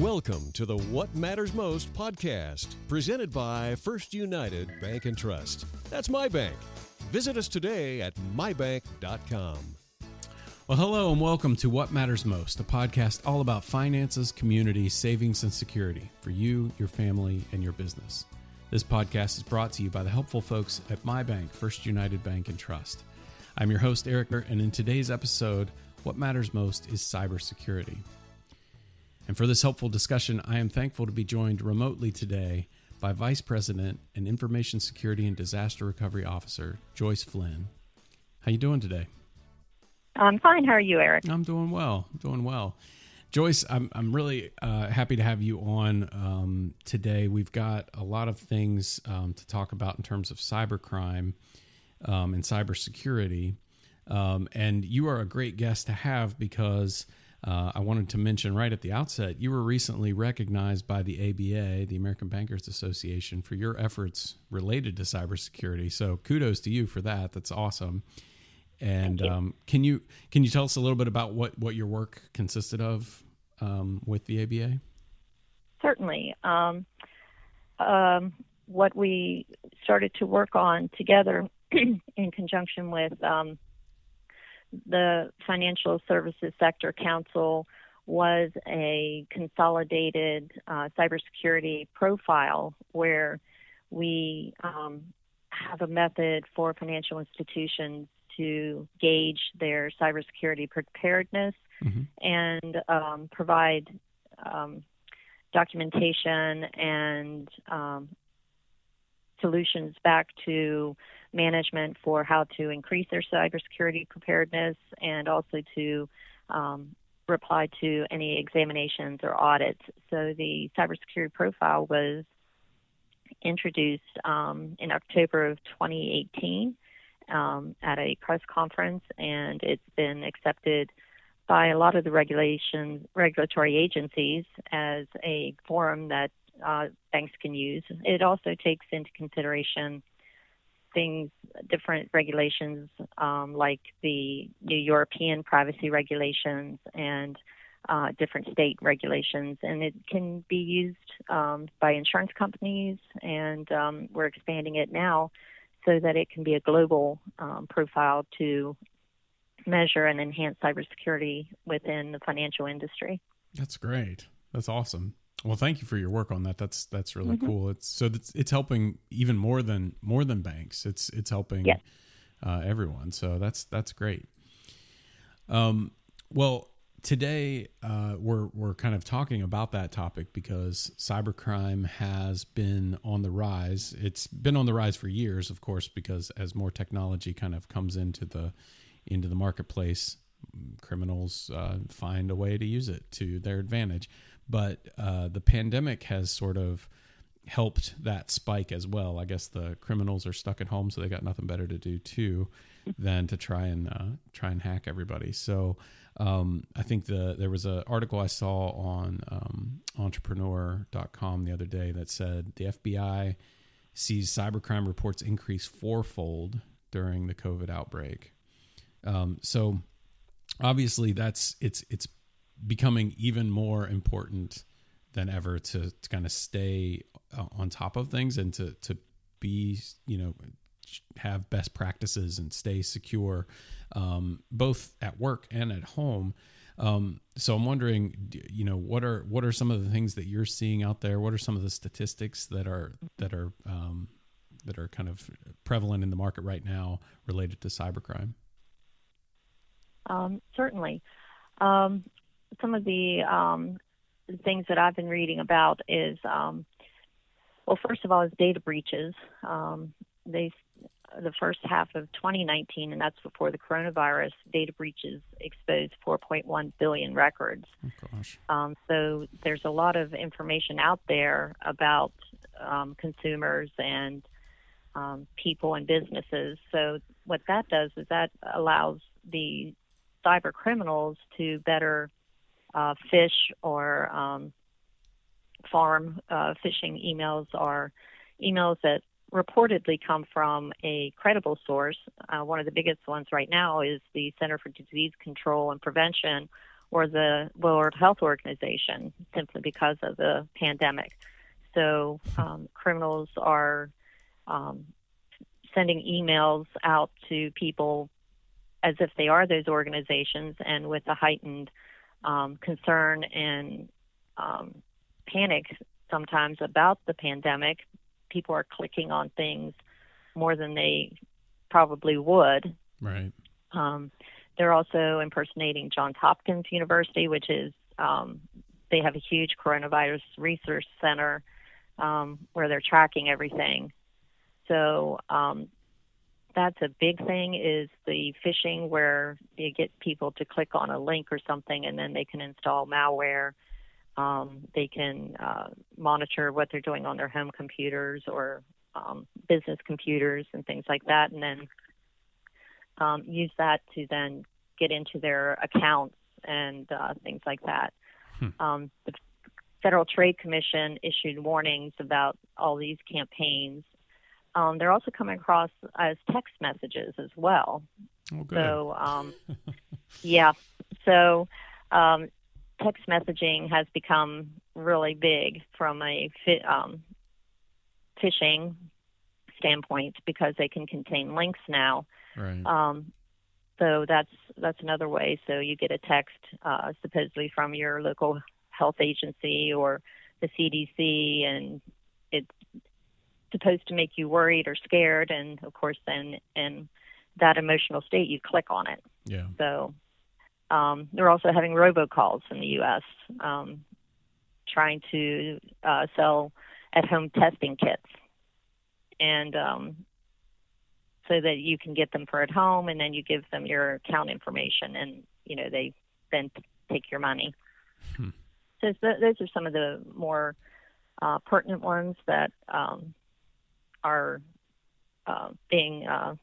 Welcome to the What Matters Most podcast, presented by First United Bank and Trust. That's my bank. Visit us today at mybank.com. Well, hello and welcome to What Matters Most, a podcast all about finances, community, savings, and security for you, your family, and your business. This podcast is brought to you by the helpful folks at my bank, First United Bank and Trust. I'm your host, Eric, and in today's episode, what matters most is cybersecurity. And for this helpful discussion, I am thankful to be joined remotely today by Vice President and Information Security and Disaster Recovery Officer Joyce Flinn. How are you doing today? I'm fine. How are you, Eric? I'm doing well. I'm doing well. Joyce, I'm I'm really uh, happy to have you on um, today. We've got a lot of things um, to talk about in terms of cybercrime um, and cybersecurity, um, and you are a great guest to have because uh, I wanted to mention right at the outset, you were recently recognized by the ABA, the American Bankers Association, for your efforts related to cybersecurity. So kudos to you for that. That's awesome. And you. Um, can you can you tell us a little bit about what what your work consisted of um, with the ABA? Certainly. Um, um, what we started to work on together in conjunction with um, the Financial Services Sector Council was a consolidated uh, cybersecurity profile where we um, have a method for financial institutions to gauge their cybersecurity preparedness mm-hmm. and um, provide um, documentation and um, solutions back to management for how to increase their cybersecurity preparedness and also to um, reply to any examinations or audits. So the cybersecurity profile was introduced um, in October of 2018 um, at a press conference, and it's been accepted by a lot of the regulation regulatory agencies as a forum that uh, banks can use. It also takes into consideration things, different regulations um, like the new European privacy regulations and uh, different state regulations, and it can be used um, by insurance companies, and um, we're expanding it now so that it can be a global um, profile to measure and enhance cybersecurity within the financial industry. That's great. That's awesome. Well, thank you for your work on that. That's that's really mm-hmm. cool. It's so it's, it's helping even more than more than banks. It's it's helping yes. uh, everyone. So that's that's great. Um, well, today uh, we're we're kind of talking about that topic because cybercrime has been on the rise. It's been on the rise for years, of course, because as more technology kind of comes into the into the marketplace, criminals uh, find a way to use it to their advantage but uh, the pandemic has sort of helped that spike as well. I guess the criminals are stuck at home, so they got nothing better to do too than to try and uh, try and hack everybody. So um, I think the there was an article I saw on um, Entrepreneur.com the other day that said the FBI sees cybercrime reports increase fourfold during the COVID outbreak. Um, so obviously that's it's it's becoming even more important than ever to, to kind of stay uh, on top of things and to to be you know have best practices and stay secure um, both at work and at home. Um, so i'm wondering you know what are what are some of the things that you're seeing out there? What are some of the statistics that are that are um, that are kind of prevalent in the market right now related to cybercrime? Um, certainly. Um, some of the um, things that I've been reading about is, um, well, first of all, is data breaches. Um, they the first half of 2019, and that's before the coronavirus, data breaches exposed 4.1 billion records. Oh, um, so there's a lot of information out there about um, consumers and um, people and businesses. So what that does is that allows the cyber criminals to better uh, phish or um, pharm uh, phishing emails are emails that reportedly come from a credible source. Uh, one of the biggest ones right now is the Center for Disease Control and Prevention, or the World Health Organization simply because of the pandemic. So um, criminals are um, sending emails out to people as if they are those organizations and with a heightened um, concern and um, panic sometimes about the pandemic. People are clicking on things more than they probably would. Right. Um, they're also impersonating Johns Hopkins University, which is um, they have a huge coronavirus research center um, where they're tracking everything. So um, that's a big thing is the phishing where you get people to click on a link or something and then they can install malware. Um, they can uh, monitor what they're doing on their home computers or um, business computers and things like that, and then um, use that to then get into their accounts and uh, things like that. Hmm. Um, the Federal Trade Commission issued warnings about all these campaigns. Um, they're also coming across as text messages as well. Oh, so, um, yeah. So, um, text messaging has become really big from a fi- um, phishing standpoint because they can contain links now. Right. Um, so that's that's another way. So you get a text uh, supposedly from your local health agency or the CDC, and it's supposed to make you worried or scared, and of course, then in that emotional state, you click on it. Yeah. So um, they're also having robocalls in the U.S. Um, trying to uh, sell at-home testing kits, and um, so that you can get them for at home, and then you give them your account information, and you know they then take your money. Hmm. So those are some of the more uh, pertinent ones that um, are uh, being uh,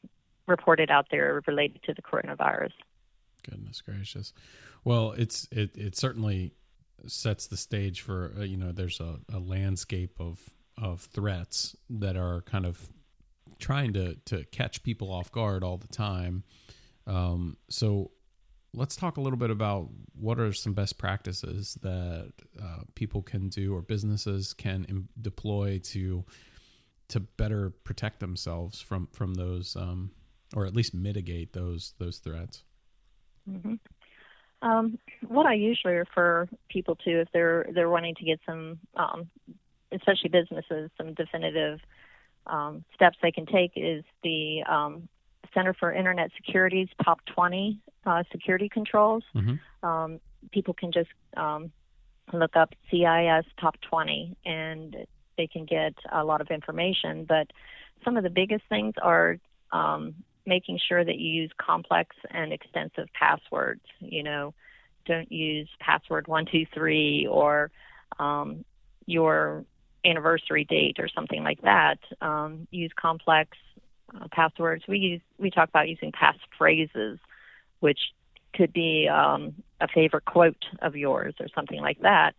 reported out there related to the coronavirus. Goodness gracious! Well, it's it it certainly sets the stage for uh, you know there's a, a landscape of of threats that are kind of trying to to catch people off guard all the time. Um, so let's talk a little bit about what are some best practices that uh, people can do or businesses can deploy to to better protect themselves from from those um, or at least mitigate those those threats. Mm-hmm. Um, what I usually refer people to if they're they're wanting to get some, um, especially businesses, some definitive um, steps they can take is the um, Center for Internet Security's top 20 uh, security controls. Mm-hmm. Um, people can just um, look up CIS top 20 and they can get a lot of information. But some of the biggest things are um, making sure that you use complex and extensive passwords. You know, don't use password 123 or um, your anniversary date or something like that. Um, use complex uh, passwords. We use we talk about using pass phrases, which could be um, a favorite quote of yours or something like that.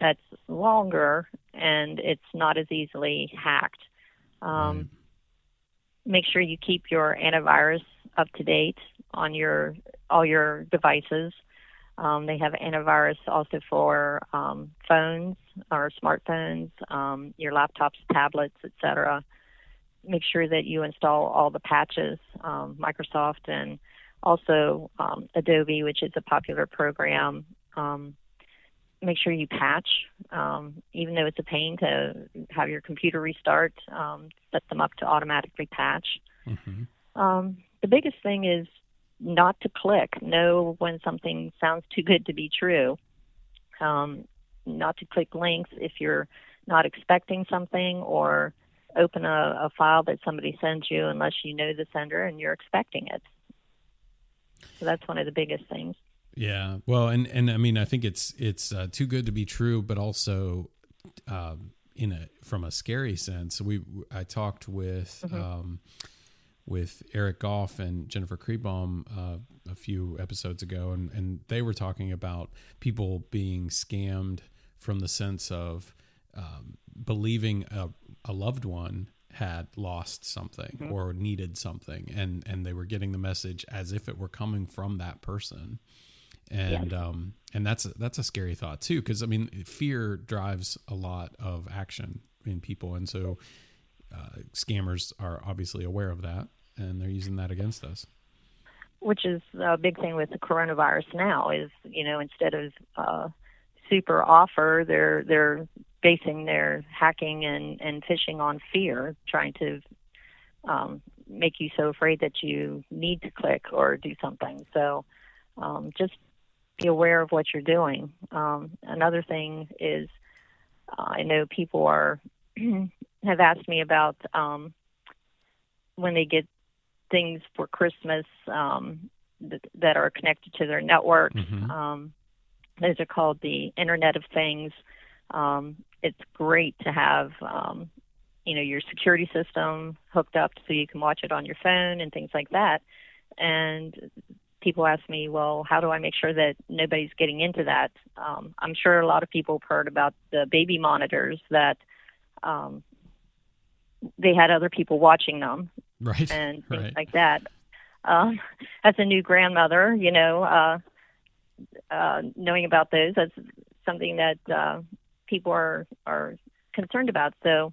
That's longer and it's not as easily hacked. Um, right. Make sure you keep your antivirus up to date on your all your devices. Um, they have antivirus also for um, phones or smartphones, um, your laptops, tablets, etc. Make sure that you install all the patches, um, Microsoft and also um, Adobe, which is a popular program. Um, make sure you patch, even though it's a pain to have your computer restart. set them up to automatically patch. Mm-hmm. the biggest thing is not to click. Know when something sounds too good to be true. Um, not to click links if you're not expecting something or open a, a file that somebody sends you unless you know the sender and you're expecting it. So that's one of the biggest things. Yeah. Well, and and I mean, I think it's it's uh, too good to be true, but also um, in a from a scary sense. We I talked with. Mm-hmm. Um, with Eric Goff and Jennifer Kriebbaum uh, a few episodes ago, and, and they were talking about people being scammed from the sense of um, believing a, a, loved one had lost something mm-hmm. or needed something, and and they were getting the message as if it were coming from that person, and um, and that's that's a scary thought too because I mean fear drives a lot of action in people, and so uh, scammers are obviously aware of that and they're using that against us. Which is a big thing with the coronavirus now is you know instead of uh, super offer, they're they're basing their hacking and and phishing on fear, trying to um, make you so afraid that you need to click or do something. So um, just be aware of what you're doing. Um, another thing is, uh, I know people are have asked me about um, when they get things for Christmas um, th- that are connected to their network. Mm-hmm. Um, those are called the Internet of Things. Um, it's great to have, um, you know, your security system hooked up so you can watch it on your phone and things like that. And people ask me, well, how do I make sure that nobody's getting into that? Um, I'm sure a lot of people have heard about the baby monitors that um, they had other people watching them, right, and things right. like that. Um, as a new grandmother, you know, uh, uh, knowing about those, that's something that uh, people are are concerned about. So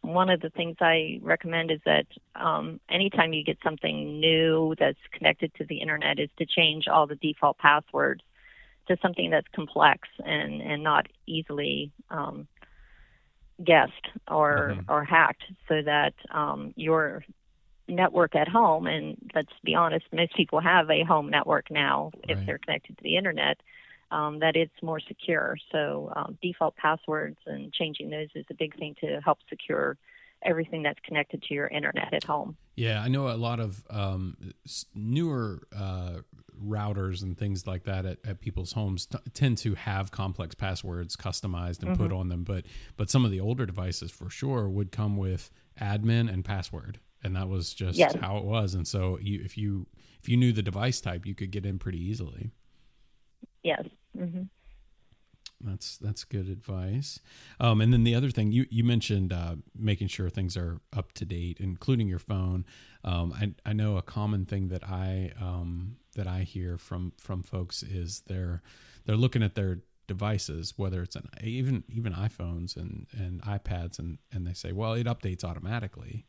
one of the things I recommend is that um, anytime you get something new that's connected to the internet, is to change all the default passwords to something that's complex and and not easily um, guessed or mm-hmm. or hacked, so that um, your network at home and let's be honest, most people have a home network now right. if they're connected to the internet um, that it's more secure. So um, default passwords and changing those is a big thing to help secure everything that's connected to your internet at home. Yeah, I know a lot of um, newer uh, routers and things like that at, at people's homes t- tend to have complex passwords customized and mm-hmm. put on them. But but some of the older devices for sure would come with admin and password, and that was just yes. how it was. And so you, if you if you knew the device type, you could get in pretty easily. Yes. Mm-hmm. That's that's good advice. Um, and then the other thing you you mentioned uh, making sure things are up to date, including your phone. Um, I I know a common thing that I um, that I hear from from folks is they're they're looking at their devices, whether it's an even even iPhones and and iPads, and and they say, well, it updates automatically.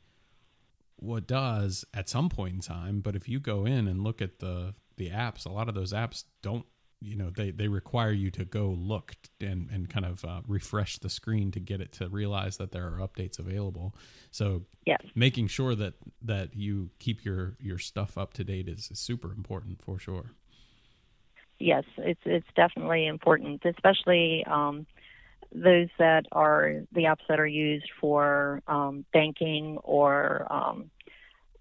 Well, does at some point in time, but if you go in and look at the the apps, a lot of those apps don't you know they they require you to go look and and kind of uh, refresh the screen to get it to realize that there are updates available so yes. making sure that that you keep your your stuff up to date is, is super important for sure yes it's it's definitely important especially um, those that are the apps that are used for um, banking or um,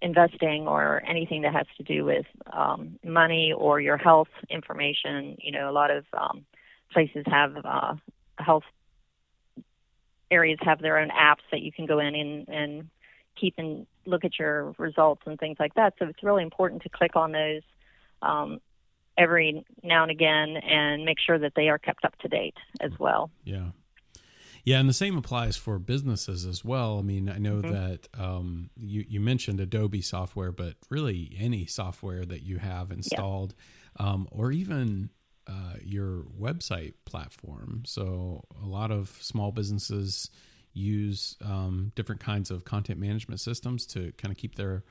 investing or anything that has to do with um, money or your health information. You know, a lot of um, places have uh, health areas have their own apps that you can go in and, and keep and look at your results and things like that. So it's really important to click on those um, every now and again and make sure that they are kept up to date as well. Yeah. Yeah, and the same applies for businesses as well. I mean, I know mm-hmm. that um, you you mentioned Adobe software, but really any software that you have installed, yeah. um, or even uh, your website platform. So a lot of small businesses use um, different kinds of content management systems to kind of keep their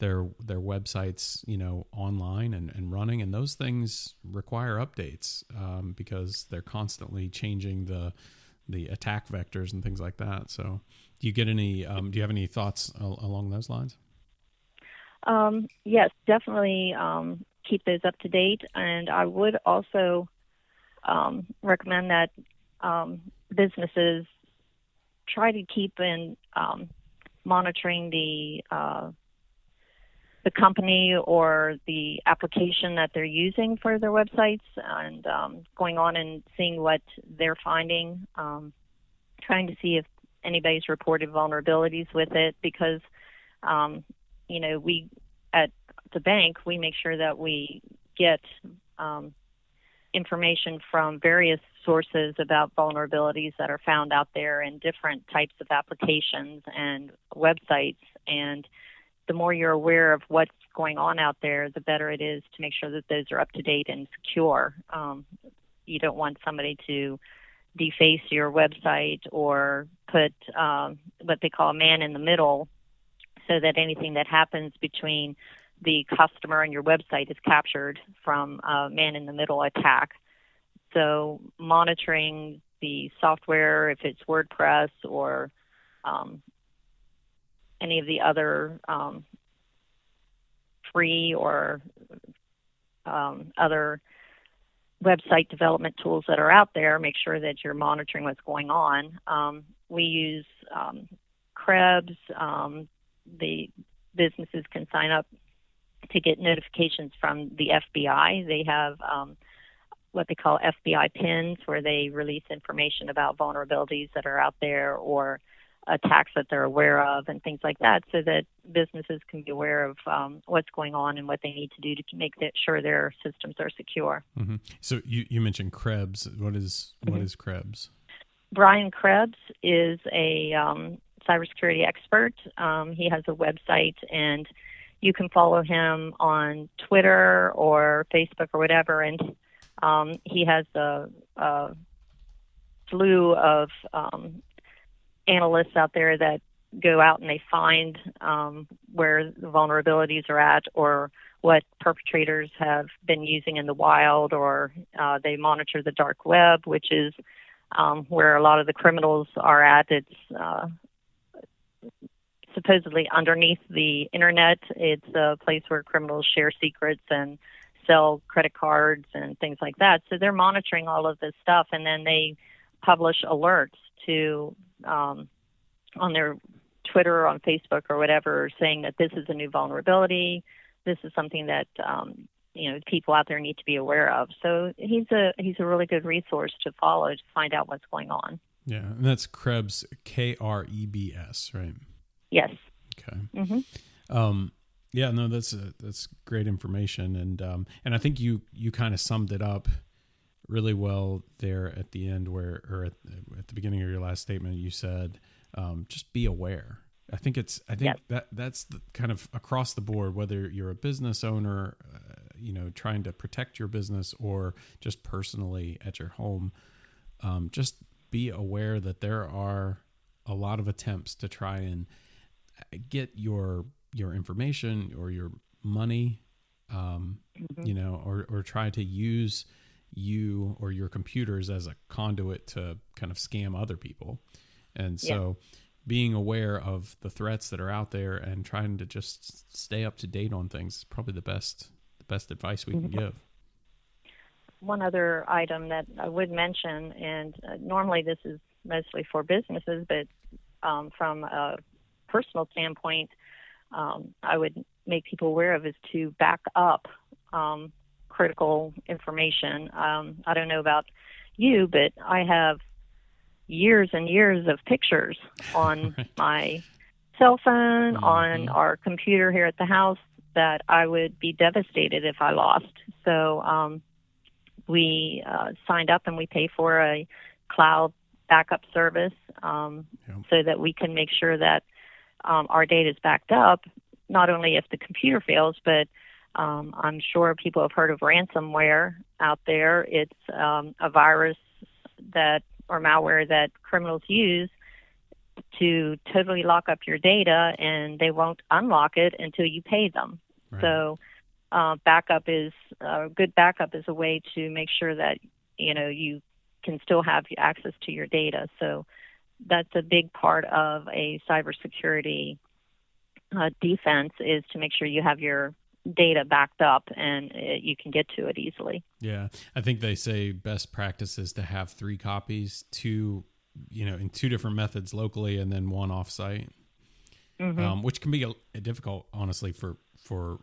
their their websites you know online and, and running and those things require updates um, because they're constantly changing the the attack vectors and things like that. So, do you get any? Um, do you have any thoughts al- along those lines? Um, yes, definitely um, keep those up to date, and I would also um, recommend that um, businesses try to keep in um, monitoring the uh, the company or the application that they're using for their websites and um, going on and seeing what they're finding, um, trying to see if anybody's reported vulnerabilities with it because, um, you know, we at the bank, we make sure that we get um, information from various sources about vulnerabilities that are found out there in different types of applications and websites and the more you're aware of what's going on out there, the better it is to make sure that those are up to date and secure. Um, you don't want somebody to deface your website or put um, what they call a man in the middle so that anything that happens between the customer and your website is captured from a man in the middle attack. So monitoring the software, if it's WordPress or um, any of the other um, free or um, other website development tools that are out there, make sure that you're monitoring what's going on. Um, we use um, Krebs. Um, the businesses can sign up to get notifications from the FBI. They have um, what they call FBI PINs, where they release information about vulnerabilities that are out there or attacks that they're aware of and things like that, so that businesses can be aware of um, what's going on and what they need to do to make sure their systems are secure. Mm-hmm. So you, you mentioned Krebs. What is, what mm-hmm. is Krebs? Brian Krebs is a um, cybersecurity expert. Um, he has a website and you can follow him on Twitter or Facebook or whatever. And um, he has a, a slew of um, analysts out there that go out and they find um, where the vulnerabilities are at or what perpetrators have been using in the wild, or uh, they monitor the dark web, which is um, where a lot of the criminals are at. It's uh, supposedly underneath the internet. It's a place where criminals share secrets and sell credit cards and things like that. So they're monitoring all of this stuff, and then they publish alerts to um, on their Twitter or on Facebook or whatever, saying that this is a new vulnerability. This is something that um, you know people out there need to be aware of. So he's a he's a really good resource to follow to find out what's going on. Yeah, and that's Krebs, K R E B S, right? Yes. Okay. Mm-hmm. Um, yeah, no, that's a, that's great information, and um, and I think you you kind of summed it up really well there at the end, where or at, at the beginning of your last statement, you said um, just be aware. I think it's I think yep. that that's the, kind of across the board, whether you're a business owner, uh, you know, trying to protect your business, or just personally at your home. Um, just be aware that there are a lot of attempts to try and get your your information or your money, um, mm-hmm. you know, or or try to use you or your computers as a conduit to kind of scam other people. And so yeah. being aware of the threats that are out there and trying to just stay up to date on things is probably the best the best advice we mm-hmm. can give. One other item that I would mention, and uh, normally this is mostly for businesses, but um, from a personal standpoint, um, I would make people aware of is to back up um, critical information. Um, I don't know about you, but I have years and years of pictures on my cell phone, mm-hmm. on our computer here at the house that I would be devastated if I lost. So um, we uh, signed up and we pay for a cloud backup service um, yep. so that we can make sure that um, our data is backed up, not only if the computer fails, but um, I'm sure people have heard of ransomware out there. It's um, a virus that or malware that criminals use to totally lock up your data, and they won't unlock it until you pay them. Right. So, uh, backup is uh, good. Backup is a way to make sure that you know you can still have access to your data. So, that's a big part of a cybersecurity uh, defense is to make sure you have your data backed up and it, you can get to it easily. Yeah, I think they say best practice is to have three copies, two, you know, in two different methods locally, and then one offsite, mm-hmm. um, which can be a, a difficult, honestly, for for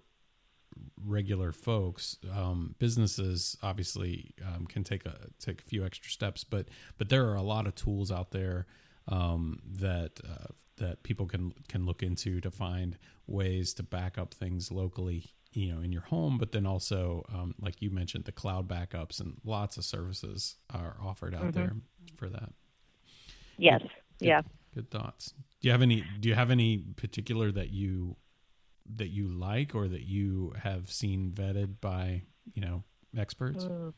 regular folks. Um, businesses obviously um, can take a take a few extra steps, but but there are a lot of tools out there um, that uh, that people can can look into to find ways to back up things locally you know in your home but then also um, like you mentioned the cloud backups and lots of services are offered out mm-hmm. there for that yes good, yeah good thoughts do you have any do you have any particular that you that you like or that you have seen vetted by you know experts? Mm.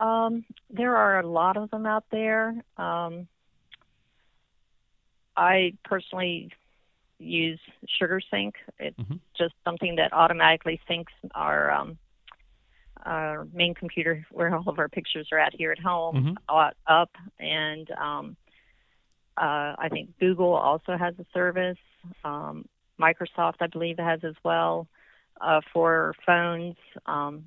Um, there are a lot of them out there. Um, I personally use SugarSync. It's mm-hmm. just something that automatically syncs our um, our main computer where all of our pictures are at here at home mm-hmm. up, and um, uh, I think Google also has a service. Um, Microsoft, I believe, has as well uh, for phones. Um,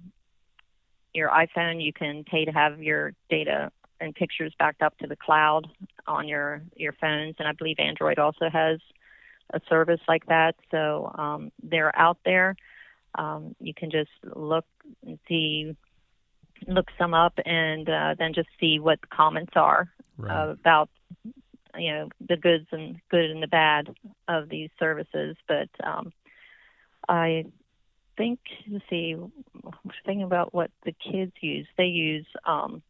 your iPhone, you can pay to have your data and pictures backed up to the cloud on your your phones, and I believe Android also has a service like that. So um, they're out there. Um, you can just look and see, look some up, and uh, then just see what the comments are right. uh, about you know the goods and good and the bad of these services. But um, I think let's see, thinking about what the kids use. They use um,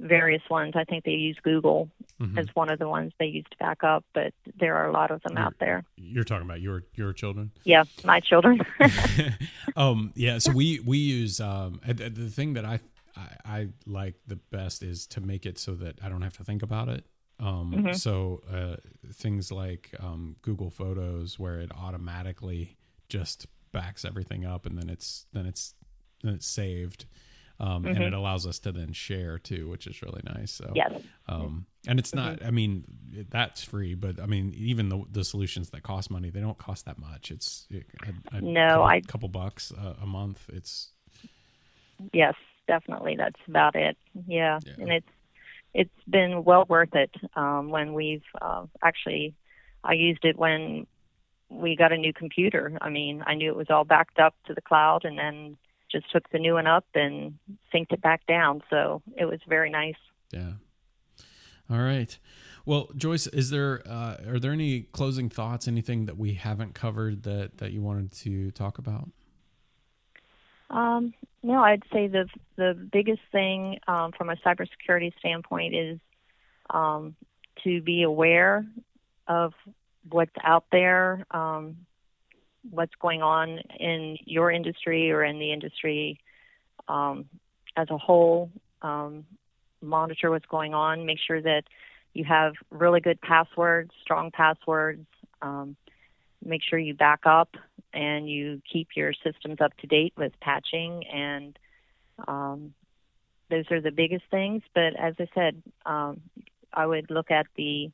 various ones. I think they use Google mm-hmm. as one of the ones they use to back up, but there are a lot of them you're, out there. You're talking about your your children? Yeah, my children. um, yeah. So we we use um, the thing that I, I, I like the best is to make it so that I don't have to think about it. Um, mm-hmm. So uh, things like um, Google Photos, where it automatically just backs everything up, and then it's then it's then it's saved um, Mm-hmm. and it allows us to then share too, which is really nice. So yes. um, and it's Mm-hmm. not. I mean, that's free, but I mean, even the the solutions that cost money, they don't cost that much. It's it, a, a No, couple, I- couple bucks a, a month. It's Yes, definitely. That's about it. Yeah, Yeah. and it's it's been well worth it um, when we've uh, actually. I used it when we got a new computer. I mean, I knew it was all backed up to the cloud, and then just took the new one up and synced it back down. So it was very nice. yeah. All right. Well, Joyce, is there uh, are there any closing thoughts? Anything that we haven't covered that that you wanted to talk about? Um, no, I'd say the the biggest thing um, from a cybersecurity standpoint is um, to be aware of what's out there, um, what's going on in your industry or in the industry um, as a whole. Um, monitor what's going on. Make sure that you have really good passwords, strong passwords. Um, make sure you back up and you keep your systems up to date with patching and um, those are the biggest things but as i said um, i would look at the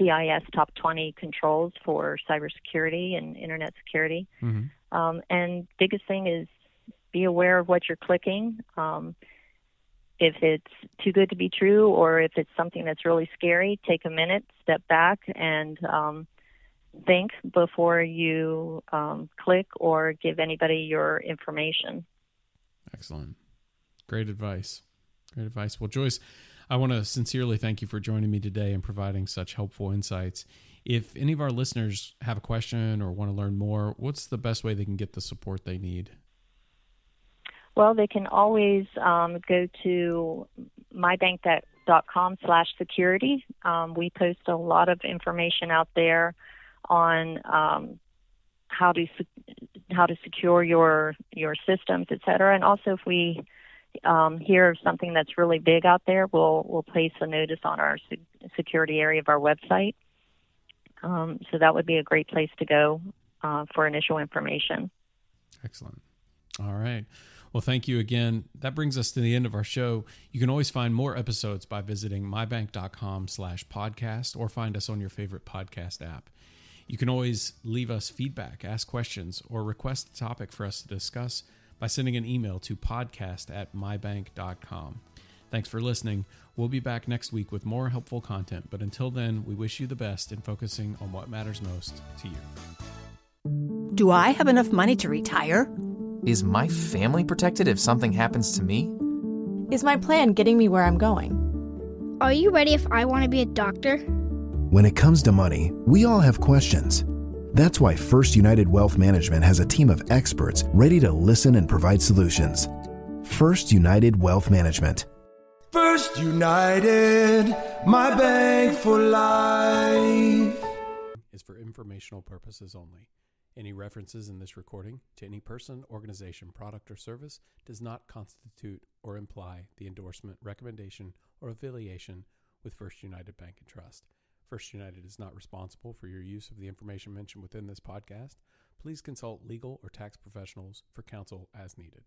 CIS top 20 controls for cybersecurity and internet security Mm-hmm. um, and biggest thing is be aware of what you're clicking um, if it's too good to be true or if it's something that's really scary take a minute step back and um, think before you um, click or give anybody your information. Excellent. Great advice. Great advice. Well, Joyce, I want to sincerely thank you for joining me today and providing such helpful insights. If any of our listeners have a question or want to learn more, what's the best way they can get the support they need? Well, they can always um, go to mybank.com slash security. Um, we post a lot of information out there on um, how to how to secure your your systems, et cetera. And also, if we um, of something that's really big out there, we'll we'll place a notice on our security area of our website. Um, so that would be a great place to go uh, for initial information. Excellent. All right. Well, thank you again. That brings us to the end of our show. You can always find more episodes by visiting mybank.com slash podcast or find us on your favorite podcast app. You can always leave us feedback, ask questions, or request a topic for us to discuss by sending an email to podcast at mybank.com. Thanks for listening. We'll be back next week with more helpful content, but until then, we wish you the best in focusing on what matters most to you. Do I have enough money to retire? Is my family protected if something happens to me? Is my plan getting me where I'm going? Are you ready if I want to be a doctor? When it comes to money, we all have questions. That's why First United Wealth Management has a team of experts ready to listen and provide solutions. First United Wealth Management. First United, my bank for life. Is for informational purposes only. Any references in this recording to any person, organization, product, or service does not constitute or imply the endorsement, recommendation, or affiliation with First United Bank and Trust. First United is not responsible for your use of the information mentioned within this podcast. Please consult legal or tax professionals for counsel as needed.